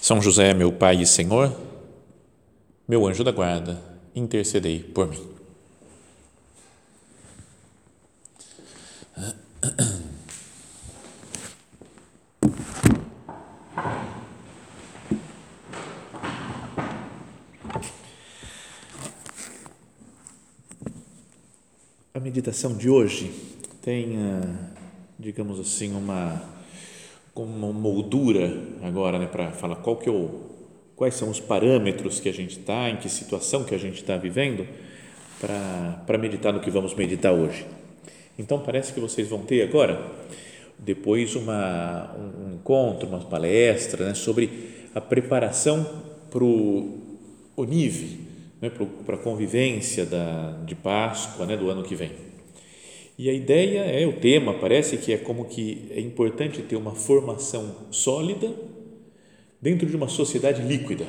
são José, meu Pai e Senhor, meu anjo da guarda, intercedei por mim. A meditação de hoje tem, ah, digamos assim, uma com uma moldura agora, né, para falar qual que é o, quais são os parâmetros que a gente está, em que situação que a gente está vivendo, para meditar no que vamos meditar hoje. Então, parece que vocês vão ter agora, depois, uma, um encontro, uma palestra né, sobre a preparação para o ONIV, né, para a convivência da, de Páscoa né, do ano que vem. E a ideia é, o tema parece que é como que é importante ter uma formação sólida dentro de uma sociedade líquida.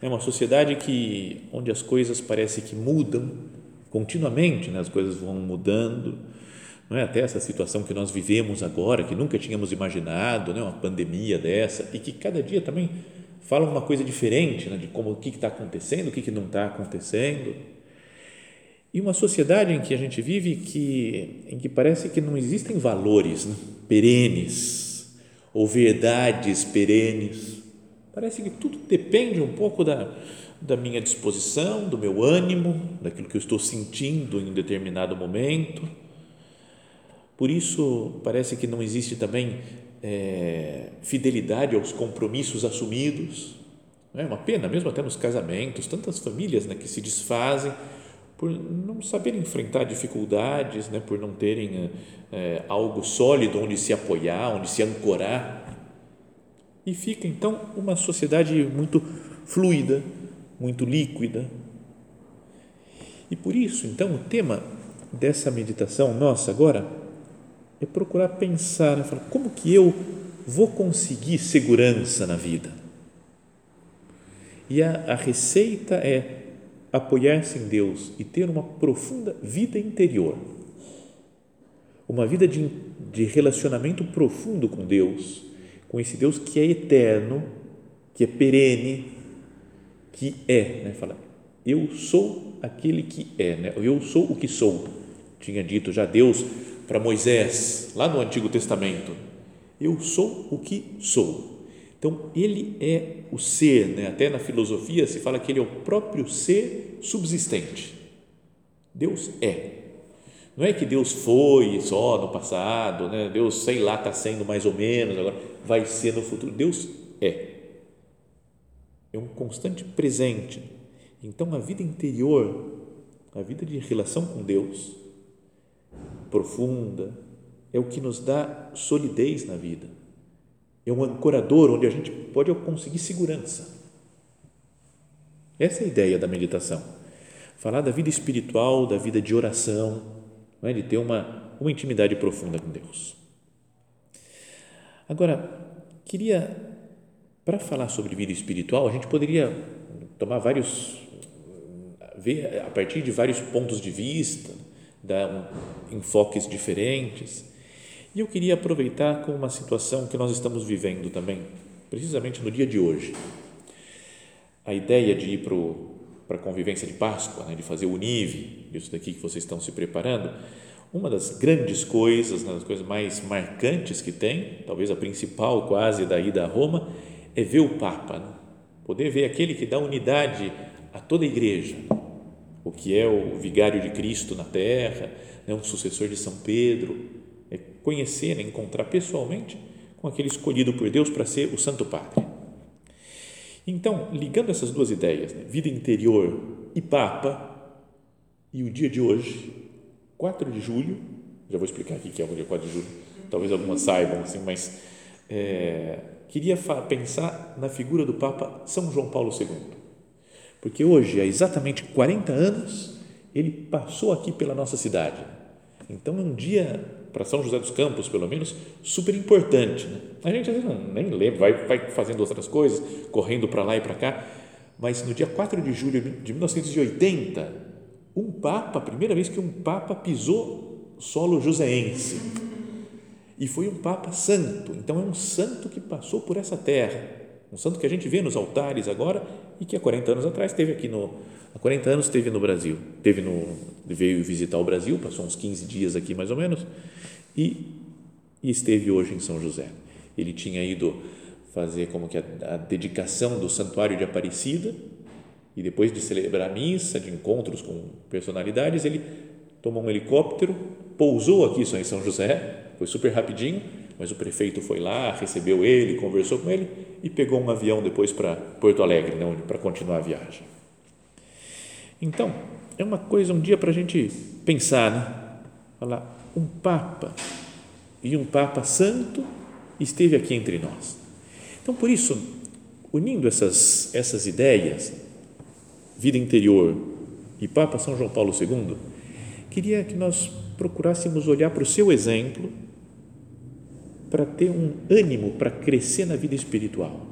É uma sociedade que onde as coisas parece que mudam continuamente, né? as coisas vão mudando, não é até essa situação que nós vivemos agora, que nunca tínhamos imaginado, né? uma pandemia dessa e que cada dia também fala uma coisa diferente, né? de como o que está acontecendo, o que, que não está acontecendo e uma sociedade em que a gente vive que, em que parece que não existem valores né, perenes ou verdades perenes. Parece que tudo depende um pouco da, da minha disposição, do meu ânimo, daquilo que eu estou sentindo em um determinado momento. Por isso, parece que não existe também é, fidelidade aos compromissos assumidos. É uma pena, mesmo até nos casamentos, tantas famílias né, que se desfazem por não saberem enfrentar dificuldades, né, por não terem é, algo sólido onde se apoiar, onde se ancorar. E fica então uma sociedade muito fluida, muito líquida. E por isso, então, o tema dessa meditação nossa agora é procurar pensar, né, falar, como que eu vou conseguir segurança na vida? E a, a receita é apoiar-se em Deus e ter uma profunda vida interior, uma vida de, de relacionamento profundo com Deus, com esse Deus que é eterno, que é perene, que é, né? Fala, eu sou aquele que é, né? Eu sou o que sou. Tinha dito já Deus para Moisés lá no Antigo Testamento. Eu sou o que sou. Então, ele é o ser, né? até na filosofia se fala que ele é o próprio ser subsistente. Deus é. Não é que Deus foi só no passado, né? Deus, sei lá, está sendo mais ou menos, agora vai ser no futuro. Deus é. É um constante presente. Então, a vida interior, a vida de relação com Deus, profunda, é o que nos dá solidez na vida é um ancorador onde a gente pode conseguir segurança. Essa é a ideia da meditação. Falar da vida espiritual, da vida de oração, é? de ter uma, uma intimidade profunda com Deus. Agora, queria, para falar sobre vida espiritual, a gente poderia tomar vários, ver a partir de vários pontos de vista, dar um, enfoques diferentes e eu queria aproveitar com uma situação que nós estamos vivendo também, precisamente no dia de hoje. A ideia de ir para a convivência de Páscoa, né, de fazer o Unive, isso daqui que vocês estão se preparando, uma das grandes coisas, uma das coisas mais marcantes que tem, talvez a principal quase da ida a Roma, é ver o Papa, né? poder ver aquele que dá unidade a toda a igreja, o que é o vigário de Cristo na terra, né? um sucessor de São Pedro, conhecer, é encontrar pessoalmente com aquele escolhido por Deus para ser o Santo Padre. Então, ligando essas duas ideias, né, vida interior e Papa, e o dia de hoje, 4 de julho, já vou explicar aqui que é o dia 4 de julho, talvez algumas saibam, assim, mas é, queria pensar na figura do Papa São João Paulo II, porque hoje, há exatamente 40 anos, ele passou aqui pela nossa cidade. Então é um dia, para São José dos Campos, pelo menos, super importante. Né? A gente às vezes não, nem lembra, vai, vai fazendo outras coisas, correndo para lá e para cá, mas no dia 4 de julho de 1980, um Papa, a primeira vez que um Papa pisou solo joseense e foi um Papa santo. Então é um santo que passou por essa terra, um santo que a gente vê nos altares agora e que há 40 anos atrás esteve aqui no há 40 anos esteve no Brasil, teve no veio visitar o Brasil, passou uns 15 dias aqui mais ou menos e, e esteve hoje em São José. Ele tinha ido fazer como que a, a dedicação do Santuário de Aparecida e depois de celebrar a missa, de encontros com personalidades, ele tomou um helicóptero, pousou aqui só em São José foi super rapidinho, mas o prefeito foi lá, recebeu ele, conversou com ele e pegou um avião depois para Porto Alegre, né, para continuar a viagem. Então, é uma coisa, um dia para a gente pensar, né? Falar, um Papa e um Papa Santo esteve aqui entre nós. Então, por isso, unindo essas, essas ideias, vida interior e Papa São João Paulo II, queria que nós procurássemos olhar para o seu exemplo para ter um ânimo para crescer na vida espiritual.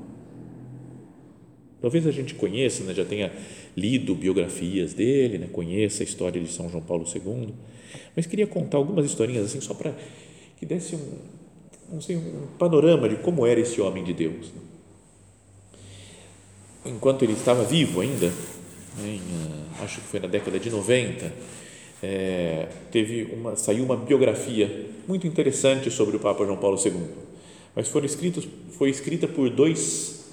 Talvez a gente conheça, né, já tenha lido biografias dele, né, conheça a história de São João Paulo II, mas queria contar algumas historinhas assim só para que desse um, não sei, um panorama de como era esse homem de Deus. Né. Enquanto ele estava vivo ainda, né, em, ah, acho que foi na década de 90, é, teve uma, saiu uma biografia muito interessante sobre o Papa João Paulo II, mas foram escritos, foi escrita por dois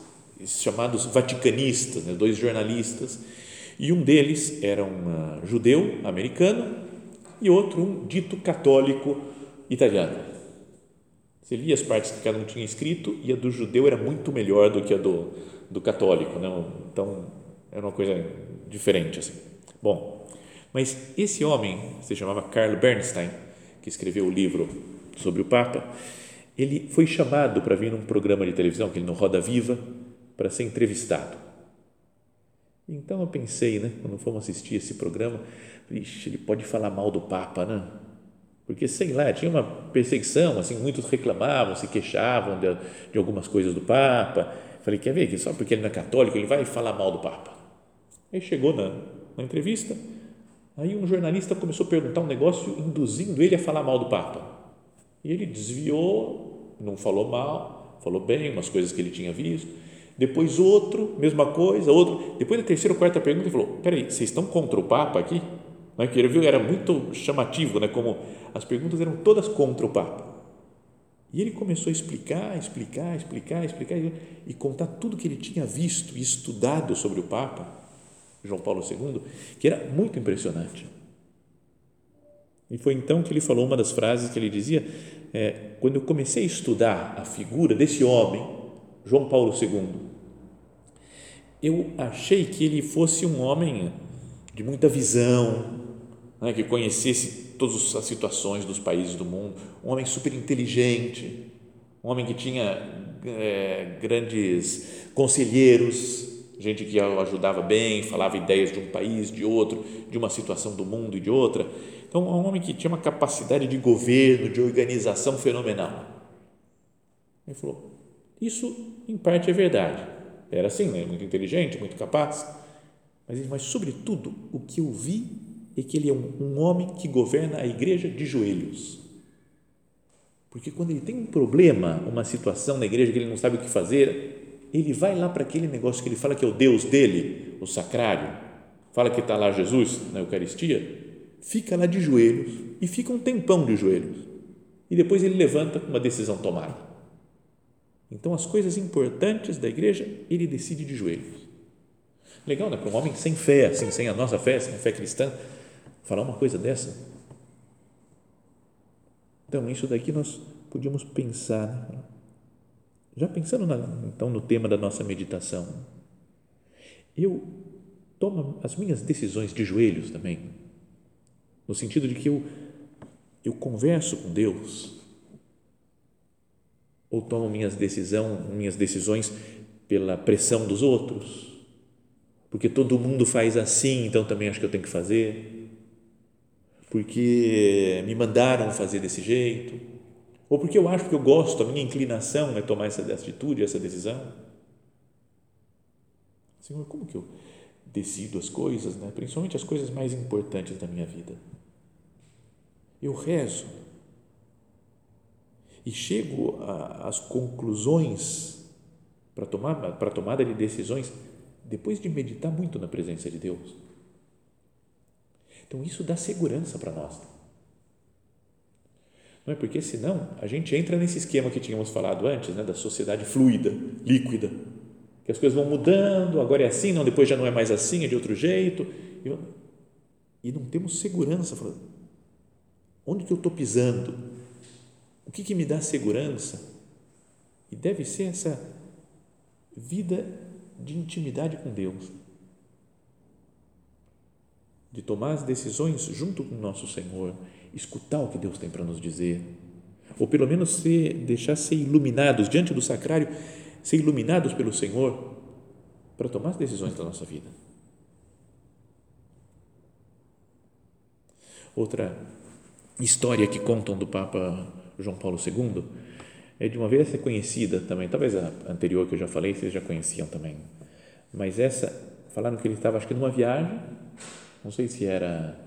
chamados vaticanistas, né, dois jornalistas, e um deles era um uh, judeu americano e outro um dito católico italiano. Você lia as partes que cada um tinha escrito e a do judeu era muito melhor do que a do, do católico, né? então era uma coisa diferente assim. Bom, mas esse homem, se chamava Carl Bernstein, que escreveu o livro sobre o Papa, ele foi chamado para vir num programa de televisão, que ele no Roda Viva, para ser entrevistado. Então eu pensei, né, quando fomos assistir esse programa, Ixi, ele pode falar mal do Papa, né? Porque, sei lá, tinha uma perseguição, assim, muitos reclamavam, se queixavam de, de algumas coisas do Papa. Falei, quer ver que só porque ele não é católico, ele vai falar mal do Papa. Aí chegou na, na entrevista, Aí um jornalista começou a perguntar um negócio induzindo ele a falar mal do Papa. E ele desviou, não falou mal, falou bem, umas coisas que ele tinha visto. Depois outro, mesma coisa, outro. Depois da terceira ou quarta pergunta, ele falou: Peraí, vocês estão contra o Papa aqui? Não é que ele viu, era muito chamativo, né? como as perguntas eram todas contra o Papa. E ele começou a explicar, explicar, explicar, explicar e contar tudo que ele tinha visto e estudado sobre o Papa João Paulo II, que era muito impressionante. E foi então que ele falou uma das frases que ele dizia: é, quando eu comecei a estudar a figura desse homem, João Paulo II, eu achei que ele fosse um homem de muita visão, né, que conhecesse todas as situações dos países do mundo, um homem super inteligente, um homem que tinha é, grandes conselheiros, gente que ajudava bem, falava ideias de um país, de outro, de uma situação do mundo e de outra. Então, um homem que tinha uma capacidade de governo, de organização fenomenal. Ele falou: Isso, em parte, é verdade. Era assim, né? muito inteligente, muito capaz. Mas, mas, sobretudo, o que eu vi é que ele é um, um homem que governa a igreja de joelhos. Porque quando ele tem um problema, uma situação na igreja que ele não sabe o que fazer, ele vai lá para aquele negócio que ele fala que é o Deus dele, o sacrário, fala que está lá Jesus na Eucaristia, fica lá de joelhos e fica um tempão de joelhos. E depois ele levanta com uma decisão tomada. Então, as coisas importantes da igreja, ele decide de joelhos. Legal, né? Para um homem sem fé, assim, sem a nossa fé, sem a fé cristã, falar uma coisa dessa. Então, isso daqui nós podíamos pensar. Né? Já pensando na, então no tema da nossa meditação, eu tomo as minhas decisões de joelhos também, no sentido de que eu, eu converso com Deus, Ou tomo minhas, decisão, minhas decisões pela pressão dos outros? Porque todo mundo faz assim, então também acho que eu tenho que fazer? Porque me mandaram fazer desse jeito? Ou porque eu acho que eu gosto, a minha inclinação é tomar essa atitude, essa decisão? Senhor, como que eu decido as coisas, né? principalmente as coisas mais importantes da minha vida? Eu rezo e chego às conclusões para tomar para tomada de decisões depois de meditar muito na presença de Deus. Então isso dá segurança para nós. Não é porque senão a gente entra nesse esquema que tínhamos falado antes, né, da sociedade fluida, líquida, que as coisas vão mudando, agora é assim, não, depois já não é mais assim, é de outro jeito, e, não temos segurança. Onde que eu estou pisando? O que, que me dá segurança? E deve ser essa vida de intimidade com Deus, de tomar as decisões junto com o nosso Senhor, escutar o que Deus tem para nos dizer, ou pelo menos ser, deixar ser iluminados diante do sacrário, ser iluminados pelo Senhor para tomar as decisões da nossa vida. Outra história que contam do Papa João Paulo II é de uma vez conhecida também, talvez a anterior que eu já falei vocês já conheciam também, mas essa falaram que ele estava acho que numa viagem, não sei se era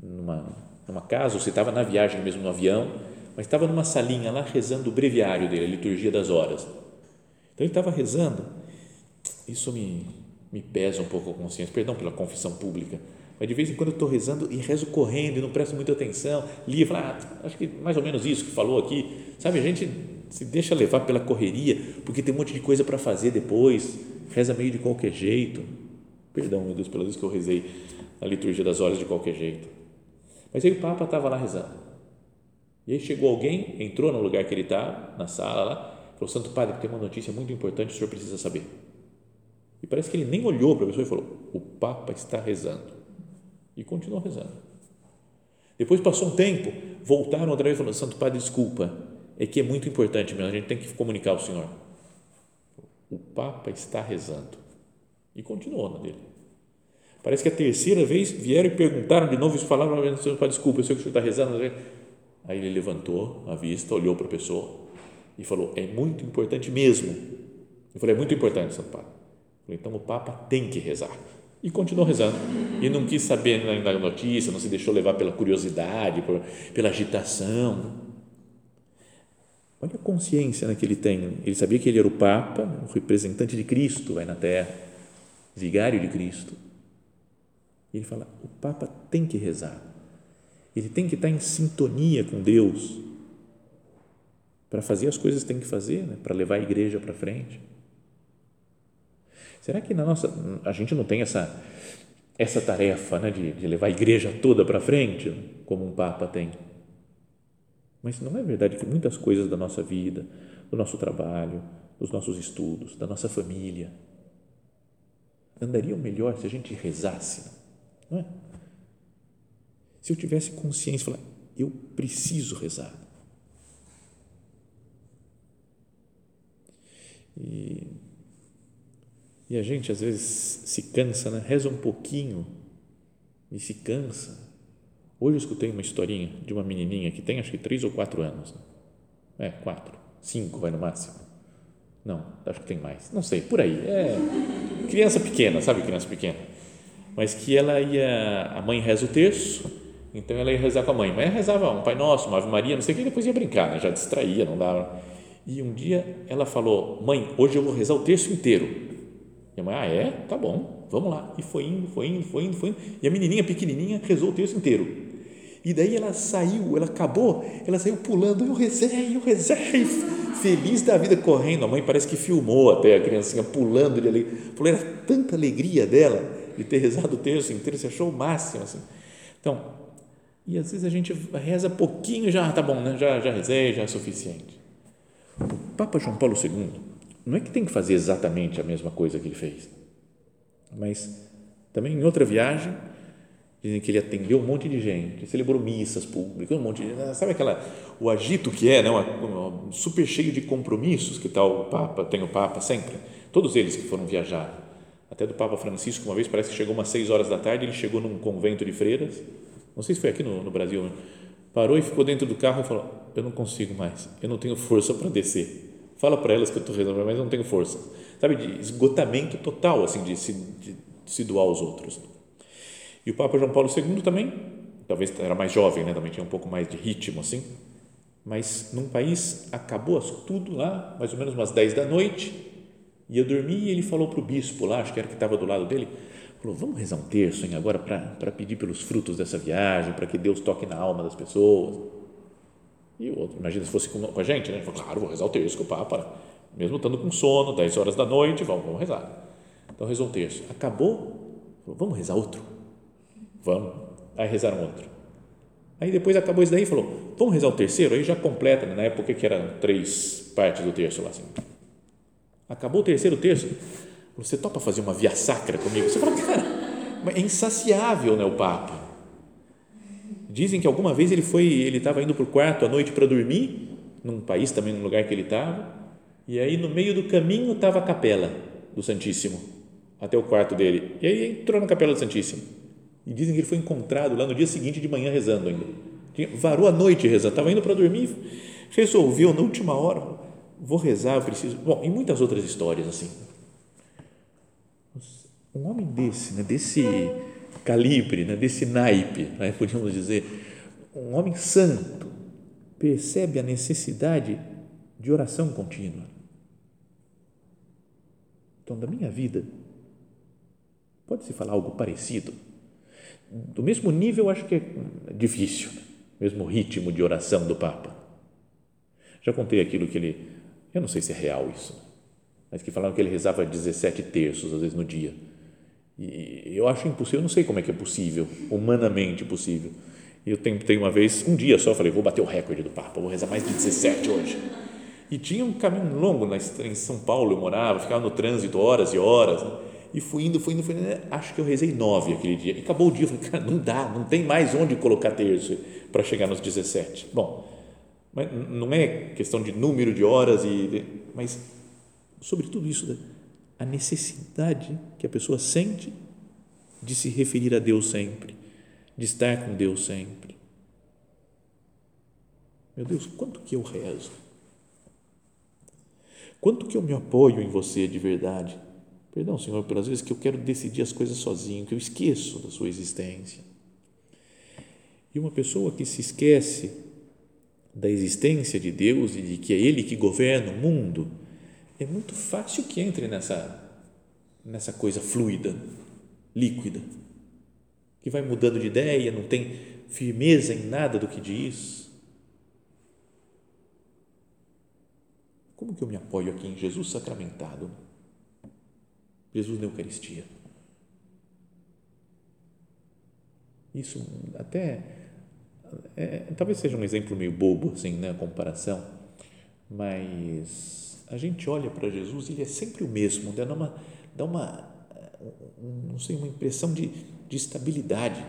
numa numa casa ou se estava na viagem mesmo no avião, mas estava numa salinha lá rezando o breviário dele, a liturgia das horas. Então ele estava rezando, isso me me pesa um pouco a consciência, perdão pela confissão pública, mas de vez em quando eu estou rezando e rezo correndo e não presto muita atenção, li e falo, ah, acho que mais ou menos isso que falou aqui, sabe, a gente se deixa levar pela correria, porque tem um monte de coisa para fazer depois, reza meio de qualquer jeito, perdão, meu Deus, pelas vezes que eu rezei na liturgia das horas de qualquer jeito, mas aí o Papa estava lá rezando, e aí chegou alguém, entrou no lugar que ele estava, na sala lá, falou, Santo Padre, tem uma notícia muito importante, o senhor precisa saber, e parece que ele nem olhou para a pessoa e falou, o Papa está rezando, e continuou rezando. Depois passou um tempo, voltaram outra vez e falaram: Santo Padre, desculpa, é que é muito importante mesmo, a gente tem que comunicar ao Senhor. O Papa está rezando. E continuou na dele. Parece que a terceira vez vieram e perguntaram de novo e falaram: desculpa, eu sei que o senhor está rezando. Aí ele levantou a vista, olhou para a pessoa e falou: É muito importante mesmo. Eu falei: É muito importante, Santo Padre. Falei, então o Papa tem que rezar e continuou rezando. E não quis saber da notícia, não se deixou levar pela curiosidade, por, pela agitação. Olha a consciência né, que ele tem. Ele sabia que ele era o Papa, o representante de Cristo vai na Terra, vigário de Cristo. Ele fala: o Papa tem que rezar. Ele tem que estar em sintonia com Deus para fazer as coisas tem que fazer, né, para levar a igreja para frente. Será que na nossa a gente não tem essa essa tarefa né, de, de levar a igreja toda para frente, como um papa tem? Mas não é verdade que muitas coisas da nossa vida, do nosso trabalho, dos nossos estudos, da nossa família, andariam melhor se a gente rezasse, é? Se eu tivesse consciência, falar, eu preciso rezar. E e a gente às vezes se cansa, né? reza um pouquinho e se cansa. Hoje eu escutei uma historinha de uma menininha que tem acho que três ou quatro anos. Né? É, quatro, cinco vai no máximo. Não, acho que tem mais. Não sei, por aí. É criança pequena, sabe criança pequena? Mas que ela ia, a mãe reza o terço, então ela ia rezar com a mãe. Mas rezava um Pai Nosso, uma Ave Maria, não sei o que, e depois ia brincar, né? já distraía, não dava. E um dia ela falou: Mãe, hoje eu vou rezar o terço inteiro. E a mãe, ah, é? Tá bom, vamos lá. E foi indo, foi indo, foi indo, foi indo. E a menininha pequenininha rezou o texto inteiro. E daí ela saiu, ela acabou, ela saiu pulando, eu rezei, eu rezei, feliz da vida, correndo. A mãe parece que filmou até a criancinha pulando de alegria. Falou, era tanta alegria dela de ter rezado o texto inteiro, você achou o máximo. Assim. Então, e às vezes a gente reza pouquinho, já tá bom, né? já, já rezei, já é suficiente. O Papa João Paulo II, não é que tem que fazer exatamente a mesma coisa que ele fez, mas também em outra viagem, Dizem que ele atendeu um monte de gente, celebrou missas públicas, um monte de. Sabe aquela. O agito que é, né? Uma, super cheio de compromissos que tal o Papa, tem o Papa sempre. Todos eles que foram viajar. Até do Papa Francisco, uma vez, parece que chegou umas seis horas da tarde, ele chegou num convento de freiras. Não sei se foi aqui no, no Brasil, né? parou e ficou dentro do carro e falou: Eu não consigo mais, eu não tenho força para descer. Fala para elas que eu estou rezando, mas eu não tenho força. Sabe, de esgotamento total, assim, de se, de se doar aos outros. E o Papa João Paulo II também, talvez era mais jovem, né? também tinha um pouco mais de ritmo assim, mas num país acabou tudo lá, mais ou menos umas 10 da noite, ia dormir e ele falou para o bispo lá, acho que era que estava do lado dele, falou, vamos rezar um terço hein, agora para pedir pelos frutos dessa viagem, para que Deus toque na alma das pessoas. E o outro, imagina se fosse com, com a gente, né? Ele falou, claro, vou rezar o terço com o Papa, mesmo estando com sono, 10 horas da noite, vamos, vamos rezar. Então rezou um terço. Acabou, falou, vamos rezar outro Vamos. Aí rezaram outro. Aí depois acabou isso daí e falou, vamos rezar o terceiro? Aí já completa, né? na época que eram três partes do terço lá assim. Acabou o terceiro terço, você topa fazer uma via sacra comigo? Você fala, cara, é insaciável, né, o Papa. Dizem que alguma vez ele foi, ele estava indo para o quarto à noite para dormir, num país também, num lugar que ele estava, e aí no meio do caminho estava a capela do Santíssimo, até o quarto dele. E aí entrou na capela do Santíssimo e dizem que ele foi encontrado lá no dia seguinte de manhã rezando ainda. Varou a noite rezando, estava indo para dormir, resolveu na última hora, vou rezar, eu preciso. Bom, e muitas outras histórias assim. Um homem desse, né, desse calibre, né, desse naipe, né, podíamos dizer, um homem santo, percebe a necessidade de oração contínua. Então, da minha vida, pode-se falar algo parecido? do mesmo nível, acho que é difícil, mesmo ritmo de oração do Papa. Já contei aquilo que ele, eu não sei se é real isso, mas que falaram que ele rezava 17 terços, às vezes, no dia. E eu acho impossível, eu não sei como é que é possível, humanamente possível. Eu tentei uma vez, um dia só, falei, vou bater o recorde do Papa, vou rezar mais de 17 hoje. E tinha um caminho longo em São Paulo, eu morava, ficava no trânsito horas e horas. Né? E fui indo, fui indo, fui indo. Acho que eu rezei nove aquele dia. E acabou o dia. Eu falei, cara, não dá, não tem mais onde colocar terço para chegar nos 17. Bom, mas não é questão de número de horas, e mas sobre tudo isso, né? a necessidade que a pessoa sente de se referir a Deus sempre, de estar com Deus sempre. Meu Deus, quanto que eu rezo? Quanto que eu me apoio em você de verdade? Perdão, Senhor, pelas vezes que eu quero decidir as coisas sozinho, que eu esqueço da sua existência. E uma pessoa que se esquece da existência de Deus e de que é Ele que governa o mundo, é muito fácil que entre nessa, nessa coisa fluida, líquida, que vai mudando de ideia, não tem firmeza em nada do que diz. Como que eu me apoio aqui em Jesus sacramentado? Jesus na Eucaristia. Isso até é, talvez seja um exemplo meio bobo assim, né, a comparação, mas a gente olha para Jesus e ele é sempre o mesmo, dá uma dá uma não sei uma impressão de, de estabilidade.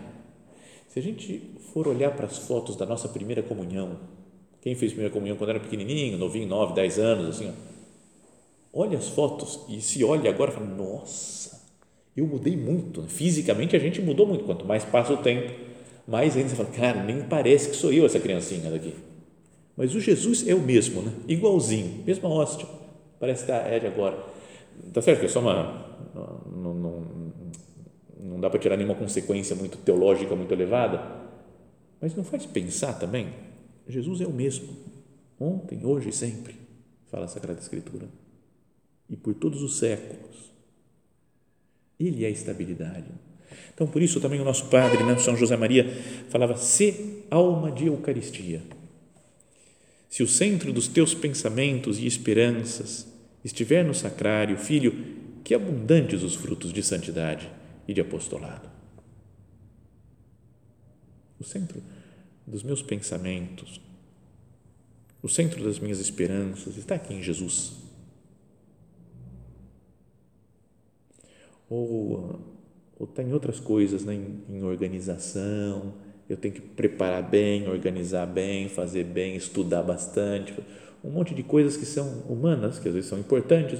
Se a gente for olhar para as fotos da nossa primeira comunhão, quem fez primeira comunhão quando era pequenininho, novinho, 9, 10 anos, assim, ó, olha as fotos e se olha agora e fala, nossa, eu mudei muito. Fisicamente a gente mudou muito. Quanto mais passa o tempo, mais ainda você fala, cara, nem parece que sou eu essa criancinha daqui. Mas o Jesus é o mesmo, né? igualzinho, mesma hóstia. Parece que é de agora. Tá certo que é só uma. Não, não, não dá para tirar nenhuma consequência muito teológica, muito elevada, mas não faz pensar também? Jesus é o mesmo, ontem, hoje e sempre, fala a Sagrada Escritura e por todos os séculos. Ele é a estabilidade. Então, por isso também o nosso padre, né, São José Maria, falava: se alma de Eucaristia. Se o centro dos teus pensamentos e esperanças estiver no sacrário, filho, que abundantes os frutos de santidade e de apostolado. O centro dos meus pensamentos, o centro das minhas esperanças está aqui em Jesus. ou, ou está em outras coisas, né? em, em organização, eu tenho que preparar bem, organizar bem, fazer bem, estudar bastante, um monte de coisas que são humanas, que às vezes são importantes,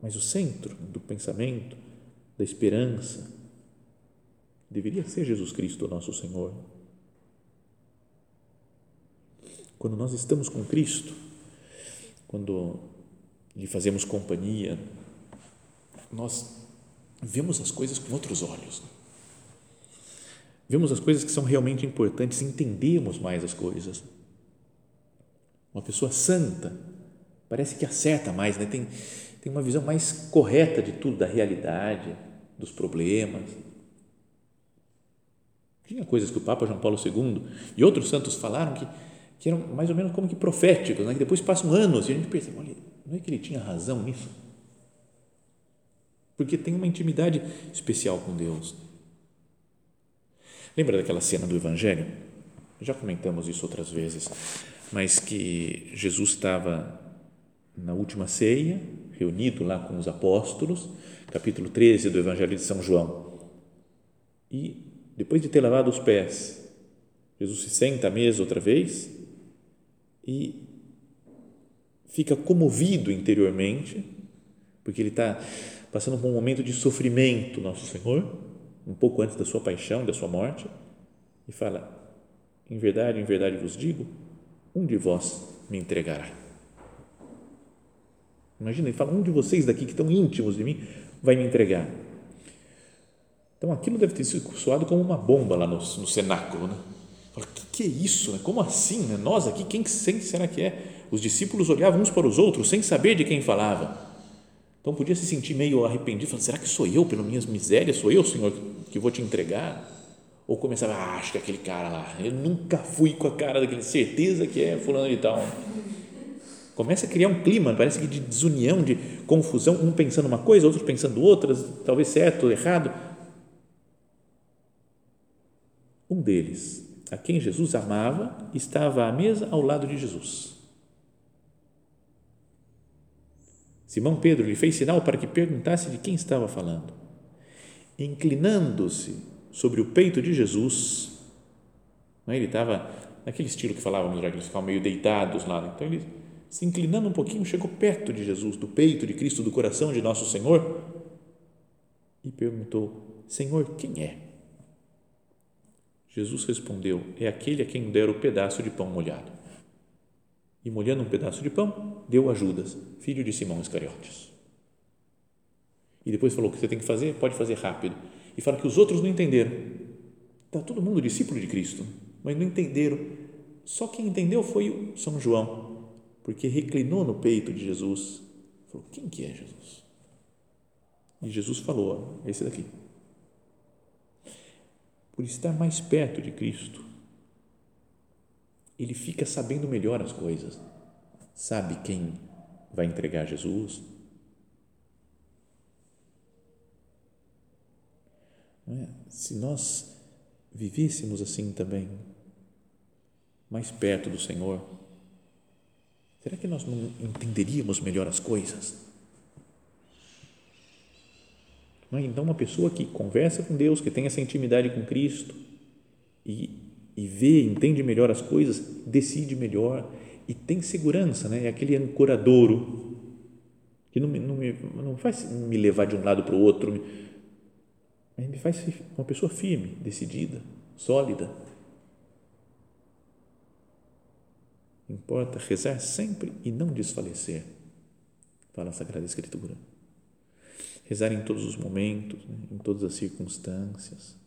mas o centro do pensamento, da esperança, deveria ser Jesus Cristo, nosso Senhor. Quando nós estamos com Cristo, quando lhe fazemos companhia, nós vemos as coisas com outros olhos. Vemos as coisas que são realmente importantes, entendemos mais as coisas. Uma pessoa santa parece que acerta mais, né? tem, tem uma visão mais correta de tudo, da realidade, dos problemas. Tinha coisas que o Papa João Paulo II e outros santos falaram que, que eram mais ou menos como que proféticos, né? que depois passam anos e a gente percebe, olha, não é que ele tinha razão nisso? Porque tem uma intimidade especial com Deus. Lembra daquela cena do Evangelho? Já comentamos isso outras vezes, mas que Jesus estava na última ceia, reunido lá com os apóstolos, capítulo 13 do Evangelho de São João. E depois de ter lavado os pés, Jesus se senta à mesa outra vez e fica comovido interiormente, porque ele está passando por um momento de sofrimento, nosso Senhor um pouco antes da sua paixão, da sua morte, e fala: Em verdade, em verdade vos digo, um de vós me entregará. Imagina, ele fala: Um de vocês daqui que estão íntimos de mim vai me entregar. Então aquilo deve ter sido soado como uma bomba lá no, no cenáculo, né? Fala, que, que é isso? Né? Como assim? Né? Nós aqui, quem, quem será que é? Os discípulos olhavam uns para os outros sem saber de quem falava. Então podia se sentir meio arrependido, falando, será que sou eu, pelas minhas misérias, sou eu, Senhor, que vou te entregar? Ou começava, ah, acho que aquele cara lá, eu nunca fui com a cara daquele, certeza que é fulano de tal. Começa a criar um clima, parece que de desunião, de confusão, um pensando uma coisa, outro pensando outras, talvez certo errado. Um deles, a quem Jesus amava, estava à mesa ao lado de Jesus. Simão Pedro lhe fez sinal para que perguntasse de quem estava falando. Inclinando-se sobre o peito de Jesus, é? ele estava naquele estilo que falávamos já, que eles ficavam meio deitados lá. Então ele, se inclinando um pouquinho, chegou perto de Jesus, do peito de Cristo, do coração de nosso Senhor, e perguntou: Senhor, quem é? Jesus respondeu: É aquele a quem der o pedaço de pão molhado e molhando um pedaço de pão, deu a Judas, filho de Simão Iscariotes. E depois falou que você tem que fazer, pode fazer rápido. E fala que os outros não entenderam. Está todo mundo discípulo de Cristo, mas não entenderam. Só quem entendeu foi São João, porque reclinou no peito de Jesus. Falou: Quem que é Jesus? E Jesus falou: Esse daqui. Por estar mais perto de Cristo, ele fica sabendo melhor as coisas. Sabe quem vai entregar Jesus? É? Se nós vivêssemos assim também, mais perto do Senhor, será que nós não entenderíamos melhor as coisas? É? Então, uma pessoa que conversa com Deus, que tem essa intimidade com Cristo e e vê, entende melhor as coisas, decide melhor e tem segurança, né? É aquele ancoradouro que não não me, não faz me levar de um lado para o outro, mas me faz uma pessoa firme, decidida, sólida. Importa rezar sempre e não desfalecer, fala a Sagrada Escritura. Rezar em todos os momentos, né? em todas as circunstâncias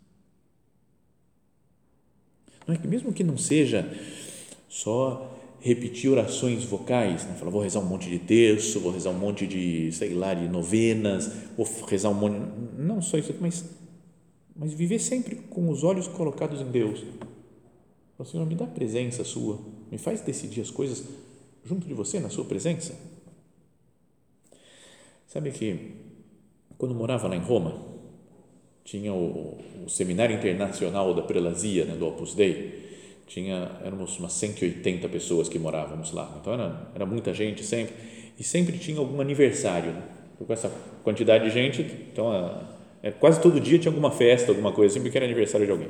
não é que mesmo que não seja só repetir orações vocais, né? Falar, vou rezar um monte de terço, vou rezar um monte de, sei lá, de novenas, vou rezar um monte, não só isso, mas, mas viver sempre com os olhos colocados em Deus. O Senhor, me dá presença sua, me faz decidir as coisas junto de você, na sua presença. Sabe que quando morava lá em Roma, tinha o, o Seminário Internacional da Prelazia, né, do Opus Dei, tinha, éramos umas 180 pessoas que morávamos lá, então era, era muita gente sempre, e sempre tinha algum aniversário, né? com essa quantidade de gente, então É, quase todo dia tinha alguma festa, alguma coisa assim, porque era aniversário de alguém.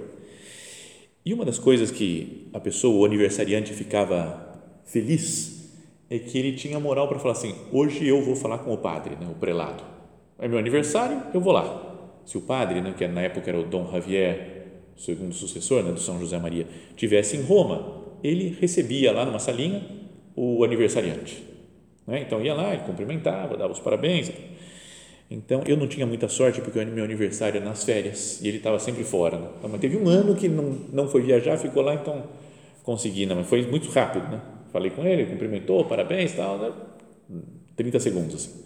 E uma das coisas que a pessoa, o aniversariante, ficava feliz é que ele tinha moral para falar assim: hoje eu vou falar com o padre, né, o prelado. É meu aniversário, eu vou lá. Se o padre, né, que na época era o Dom Javier, segundo sucessor né, do São José Maria, tivesse em Roma, ele recebia lá numa salinha o aniversariante. Né? Então ia lá, ele cumprimentava, dava os parabéns. Então eu não tinha muita sorte porque o meu aniversário era nas férias e ele estava sempre fora. Né? Então, mas teve um ano que não, não foi viajar, ficou lá, então consegui, não, mas foi muito rápido. Né? Falei com ele, cumprimentou, parabéns, tal, né? 30 segundos. Assim.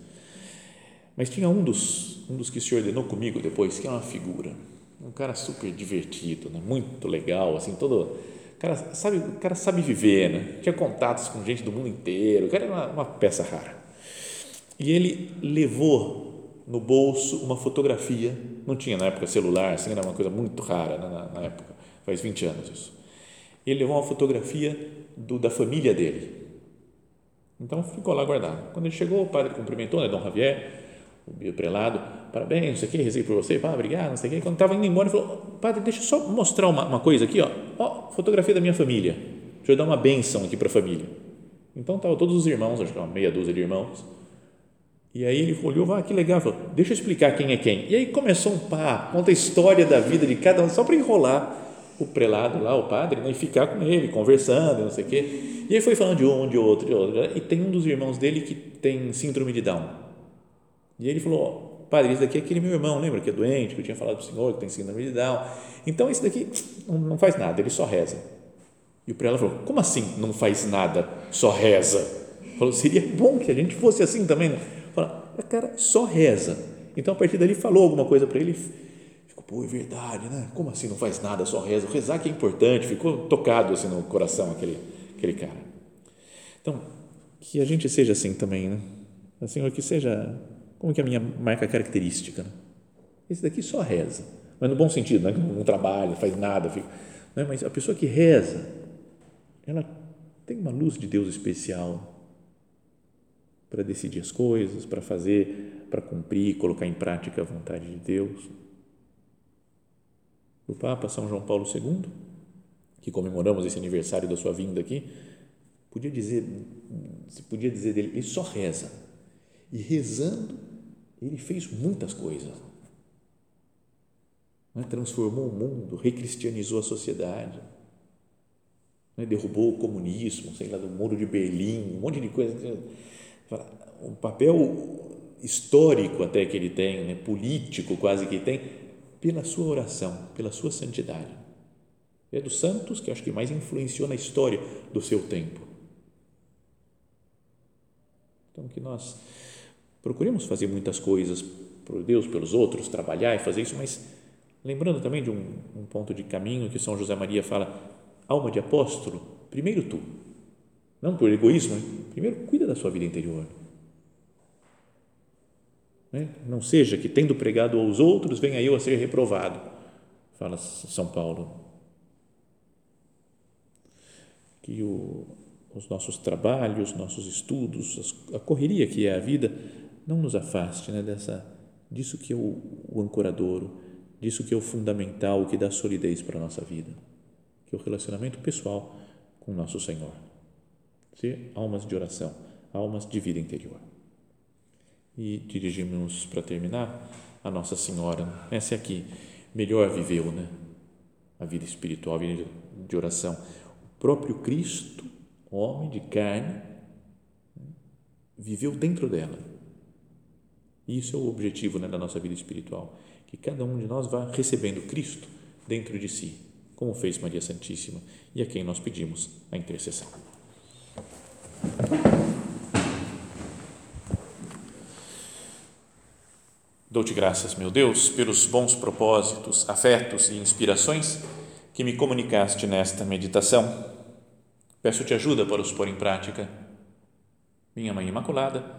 Mas tinha um dos, um dos que se ordenou comigo depois, que é uma figura, um cara super divertido, né? muito legal, assim, todo cara sabe, o cara sabe viver, né? Tinha contatos com gente do mundo inteiro, o cara era uma, uma peça rara. E ele levou no bolso uma fotografia, não tinha na época celular, assim, era uma coisa muito rara né, na, na época, faz 20 anos isso. Ele levou uma fotografia do, da família dele. Então ficou lá guardado. Quando ele chegou, o padre cumprimentou, né, Dom Javier, o prelado, parabéns, não sei o que, rezei por você, pá, obrigado, não sei o que. Quando estava indo embora, ele falou, padre, deixa eu só mostrar uma, uma coisa aqui, ó. ó, fotografia da minha família, deixa eu dar uma benção aqui para a família. Então, estavam todos os irmãos, acho que uma meia dúzia de irmãos, e aí ele olhou, ah, que legal, falou, deixa eu explicar quem é quem. E aí começou um pá, conta a história da vida de cada um, só para enrolar o prelado lá, o padre, né, e ficar com ele, conversando, não sei o quê. E aí foi falando de um, de outro, de outro. E tem um dos irmãos dele que tem síndrome de Down. E ele falou, padre, esse daqui é aquele meu irmão, lembra que é doente, que eu tinha falado para o senhor, que tem síndrome de Down. Então, esse daqui não faz nada, ele só reza. E o prelado falou, como assim não faz nada, só reza? Falou, seria bom que a gente fosse assim também. Falou, cara, só reza. Então, a partir dali, falou alguma coisa para ele, ficou, pô, é verdade, né? Como assim não faz nada, só reza? Rezar que é importante, ficou tocado assim no coração aquele, aquele cara. Então, que a gente seja assim também, né? Senhor, que seja como que é a minha marca característica? Né? Esse daqui só reza, mas no bom sentido, não, é não trabalha, faz nada, fica, não é? mas a pessoa que reza, ela tem uma luz de Deus especial para decidir as coisas, para fazer, para cumprir, colocar em prática a vontade de Deus. O Papa São João Paulo II, que comemoramos esse aniversário da sua vinda aqui, podia dizer, se podia dizer dele, ele só reza. E rezando, ele fez muitas coisas. Né? Transformou o mundo, recristianizou a sociedade, né? derrubou o comunismo, sei lá, do muro de Berlim, um monte de coisa. O papel histórico até que ele tem, né? político quase que tem, pela sua oração, pela sua santidade. É dos santos que acho que mais influenciou na história do seu tempo. Então, que nós procuremos fazer muitas coisas por Deus, pelos outros, trabalhar e fazer isso, mas lembrando também de um, um ponto de caminho que São José Maria fala, alma de apóstolo, primeiro tu, não por egoísmo, hein? primeiro cuida da sua vida interior. Né? Não seja que, tendo pregado aos outros, venha eu a ser reprovado, fala São Paulo. Que o, os nossos trabalhos, nossos estudos, a correria que é a vida, não nos afaste né, dessa, disso que é o, o ancoradouro, disso que é o fundamental, o que dá solidez para a nossa vida, que é o relacionamento pessoal com o nosso Senhor. Ser almas de oração, almas de vida interior. E dirigimos para terminar a Nossa Senhora, essa é aqui, melhor viveu, né? A vida espiritual, a vida de oração. O próprio Cristo, homem de carne, viveu dentro dela isso é o objetivo né, da nossa vida espiritual, que cada um de nós vá recebendo Cristo dentro de si, como fez Maria Santíssima e a quem nós pedimos a intercessão. Dou-te graças, meu Deus, pelos bons propósitos, afetos e inspirações que me comunicaste nesta meditação. Peço-te ajuda para os pôr em prática. Minha Mãe Imaculada,